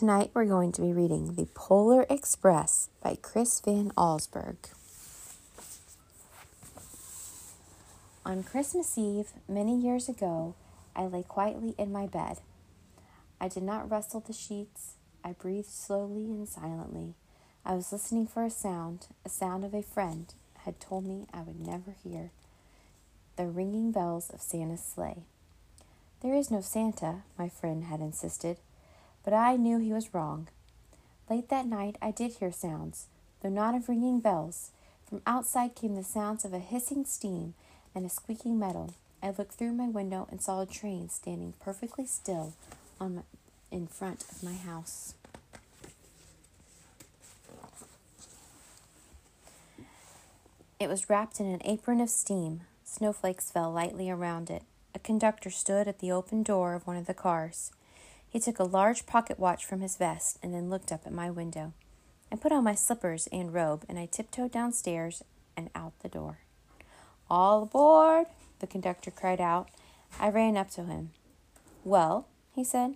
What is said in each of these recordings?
Tonight we're going to be reading The Polar Express by Chris Van Allsburg. On Christmas Eve, many years ago, I lay quietly in my bed. I did not rustle the sheets. I breathed slowly and silently. I was listening for a sound, a sound of a friend had told me I would never hear the ringing bells of Santa's sleigh. There is no Santa, my friend had insisted, but I knew he was wrong. Late that night I did hear sounds, though not of ringing bells. From outside came the sounds of a hissing steam and a squeaking metal. I looked through my window and saw a train standing perfectly still on my, in front of my house. It was wrapped in an apron of steam. Snowflakes fell lightly around it. A conductor stood at the open door of one of the cars. He took a large pocket watch from his vest and then looked up at my window. I put on my slippers and robe and I tiptoed downstairs and out the door. All aboard! the conductor cried out. I ran up to him. Well, he said,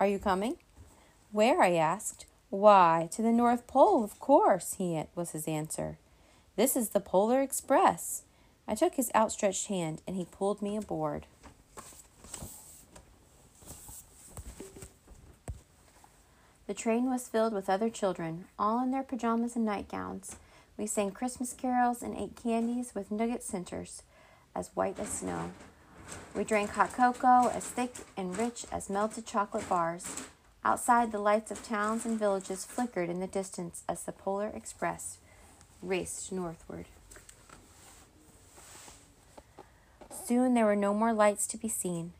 are you coming? Where? I asked. Why, to the North Pole, of course, he was his answer. This is the Polar Express. I took his outstretched hand and he pulled me aboard. The train was filled with other children, all in their pajamas and nightgowns. We sang Christmas carols and ate candies with nougat centers as white as snow. We drank hot cocoa as thick and rich as melted chocolate bars. Outside, the lights of towns and villages flickered in the distance as the Polar Express raced northward. Soon there were no more lights to be seen.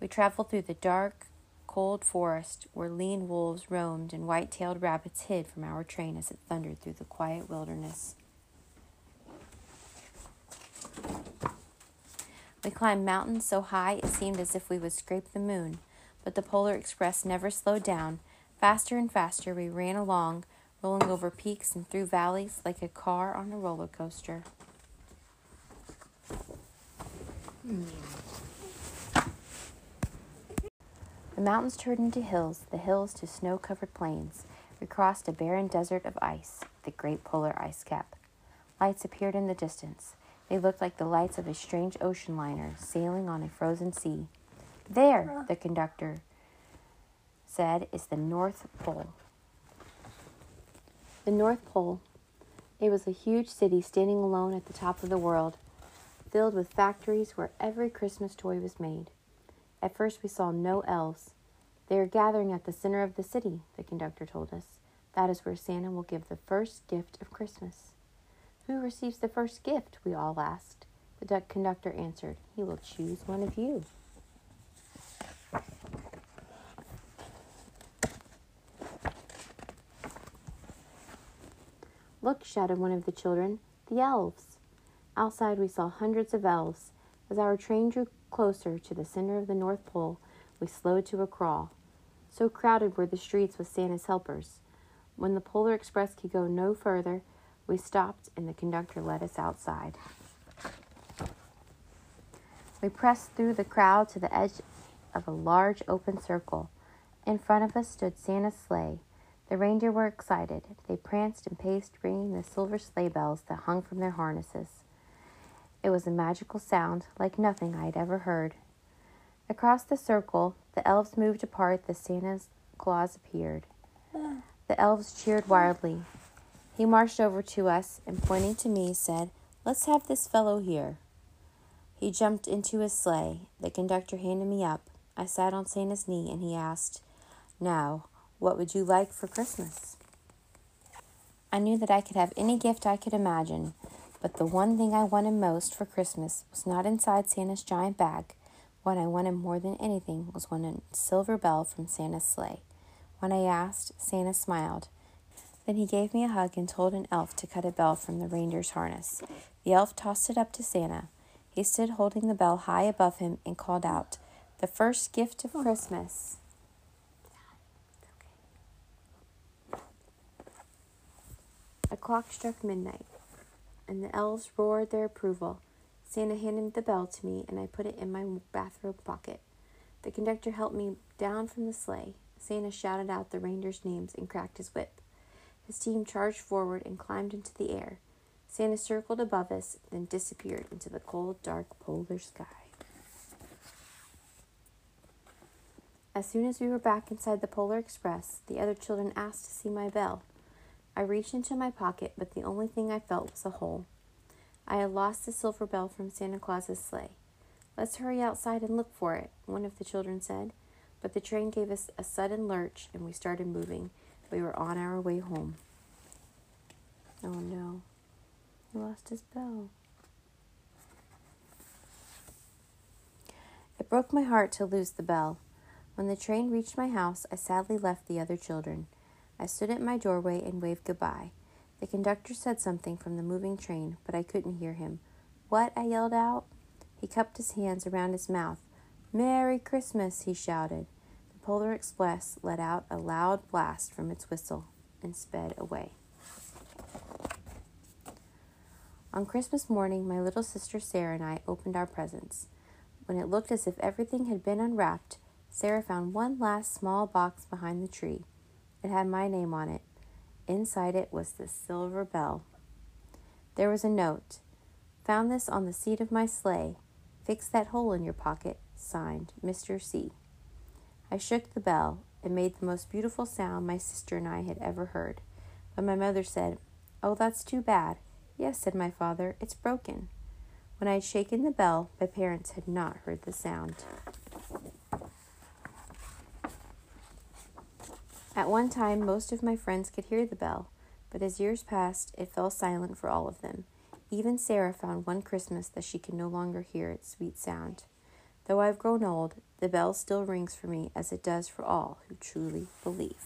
We traveled through the dark, cold forest where lean wolves roamed and white tailed rabbits hid from our train as it thundered through the quiet wilderness. We climbed mountains so high it seemed as if we would scrape the moon, but the Polar Express never slowed down. Faster and faster we ran along, rolling over peaks and through valleys like a car on a roller coaster. Hmm. The mountains turned into hills, the hills to snow covered plains. We crossed a barren desert of ice, the great polar ice cap. Lights appeared in the distance. They looked like the lights of a strange ocean liner sailing on a frozen sea. There, the conductor said, is the North Pole. The North Pole. It was a huge city standing alone at the top of the world filled with factories where every Christmas toy was made. At first, we saw no elves. They are gathering at the center of the city, the conductor told us. That is where Santa will give the first gift of Christmas. Who receives the first gift? We all asked. The conductor answered, He will choose one of you. Look, shouted one of the children, the elves. Outside, we saw hundreds of elves. As our train drew closer to the center of the North Pole, we slowed to a crawl. So crowded were the streets with Santa's helpers. When the Polar Express could go no further, we stopped and the conductor led us outside. We pressed through the crowd to the edge of a large open circle. In front of us stood Santa's sleigh. The reindeer were excited. They pranced and paced, ringing the silver sleigh bells that hung from their harnesses. It was a magical sound like nothing I had ever heard. Across the circle, the elves moved apart as Santa Claus appeared. The elves cheered wildly. He marched over to us and, pointing to me, said, Let's have this fellow here. He jumped into his sleigh. The conductor handed me up. I sat on Santa's knee and he asked, Now, what would you like for Christmas? I knew that I could have any gift I could imagine, but the one thing I wanted most for Christmas was not inside Santa's giant bag. What I wanted more than anything was one silver bell from Santa's sleigh. When I asked, Santa smiled. Then he gave me a hug and told an elf to cut a bell from the reindeer's harness. The elf tossed it up to Santa. He stood holding the bell high above him and called out, The first gift of Christmas. A clock struck midnight and the elves roared their approval. Santa handed the bell to me, and I put it in my bathrobe pocket. The conductor helped me down from the sleigh. Santa shouted out the reindeers' names and cracked his whip. His team charged forward and climbed into the air. Santa circled above us, then disappeared into the cold, dark polar sky. As soon as we were back inside the Polar Express, the other children asked to see my bell. I reached into my pocket, but the only thing I felt was a hole. I had lost the silver bell from Santa Claus's sleigh. Let's hurry outside and look for it, one of the children said. But the train gave us a sudden lurch and we started moving. We were on our way home. Oh no, he lost his bell. It broke my heart to lose the bell. When the train reached my house, I sadly left the other children. I stood at my doorway and waved goodbye. The conductor said something from the moving train, but I couldn't hear him. What? I yelled out. He cupped his hands around his mouth. Merry Christmas, he shouted. The Polar Express let out a loud blast from its whistle and sped away. On Christmas morning, my little sister Sarah and I opened our presents. When it looked as if everything had been unwrapped, Sarah found one last small box behind the tree. It had my name on it. Inside it was the silver bell. There was a note. Found this on the seat of my sleigh. Fix that hole in your pocket. Signed, Mr. C. I shook the bell. It made the most beautiful sound my sister and I had ever heard. But my mother said, Oh, that's too bad. Yes, said my father, it's broken. When I had shaken the bell, my parents had not heard the sound. At one time, most of my friends could hear the bell, but as years passed, it fell silent for all of them. Even Sarah found one Christmas that she could no longer hear its sweet sound. Though I've grown old, the bell still rings for me as it does for all who truly believe.